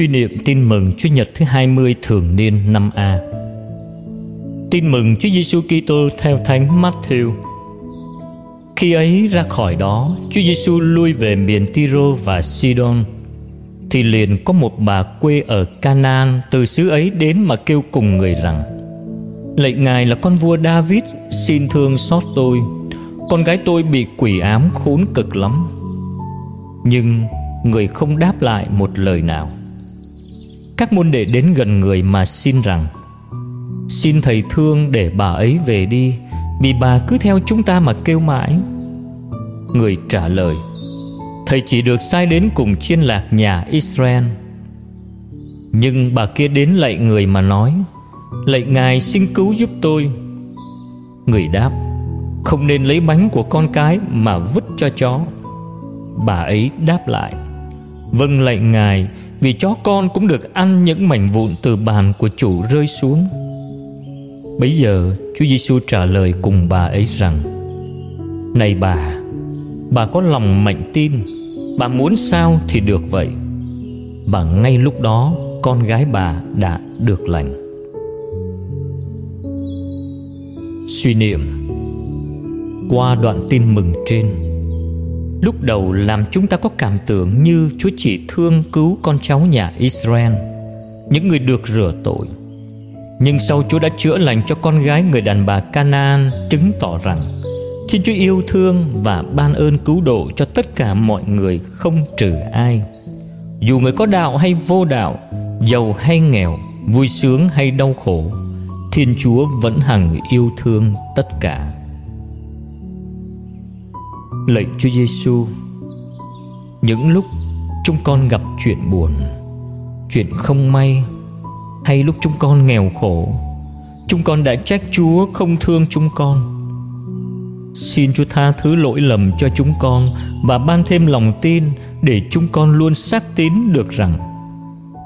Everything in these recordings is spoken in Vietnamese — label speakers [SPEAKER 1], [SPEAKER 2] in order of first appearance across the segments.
[SPEAKER 1] Suy niệm tin mừng Chúa Nhật thứ 20 thường niên năm A. Tin mừng Chúa Giêsu Kitô theo Thánh Matthew. Khi ấy ra khỏi đó, Chúa Giêsu lui về miền Tiro và Sidon. Thì liền có một bà quê ở Canaan từ xứ ấy đến mà kêu cùng người rằng: Lạy Ngài là con vua David, xin thương xót tôi. Con gái tôi bị quỷ ám khốn cực lắm. Nhưng người không đáp lại một lời nào các môn đệ đến gần người mà xin rằng, xin thầy thương để bà ấy về đi, vì bà cứ theo chúng ta mà kêu mãi. Người trả lời, thầy chỉ được sai đến cùng chiên lạc nhà israel. Nhưng bà kia đến lạy người mà nói, lạy ngài xin cứu giúp tôi. Người đáp, không nên lấy bánh của con cái mà vứt cho chó. Bà ấy đáp lại vâng lạy ngài vì chó con cũng được ăn những mảnh vụn từ bàn của chủ rơi xuống. Bấy giờ Chúa Giêsu trả lời cùng bà ấy rằng: Này bà, bà có lòng mạnh tin, bà muốn sao thì được vậy. Và ngay lúc đó con gái bà đã được lành. Suy niệm qua đoạn tin mừng trên lúc đầu làm chúng ta có cảm tưởng như Chúa chỉ thương cứu con cháu nhà Israel, những người được rửa tội. Nhưng sau Chúa đã chữa lành cho con gái người đàn bà Canaan chứng tỏ rằng Thiên Chúa yêu thương và ban ơn cứu độ cho tất cả mọi người không trừ ai. Dù người có đạo hay vô đạo, giàu hay nghèo, vui sướng hay đau khổ, Thiên Chúa vẫn hằng yêu thương tất cả. Lạy Chúa Giêsu, những lúc chúng con gặp chuyện buồn, chuyện không may hay lúc chúng con nghèo khổ, chúng con đã trách Chúa không thương chúng con. Xin Chúa tha thứ lỗi lầm cho chúng con và ban thêm lòng tin để chúng con luôn xác tín được rằng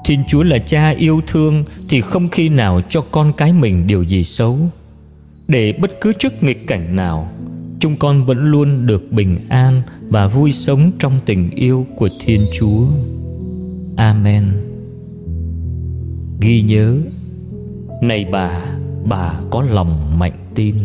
[SPEAKER 1] Thiên Chúa là cha yêu thương thì không khi nào cho con cái mình điều gì xấu. Để bất cứ trước nghịch cảnh nào, chúng con vẫn luôn được bình an và vui sống trong tình yêu của Thiên Chúa. Amen. Ghi nhớ, này bà, bà có lòng mạnh tin.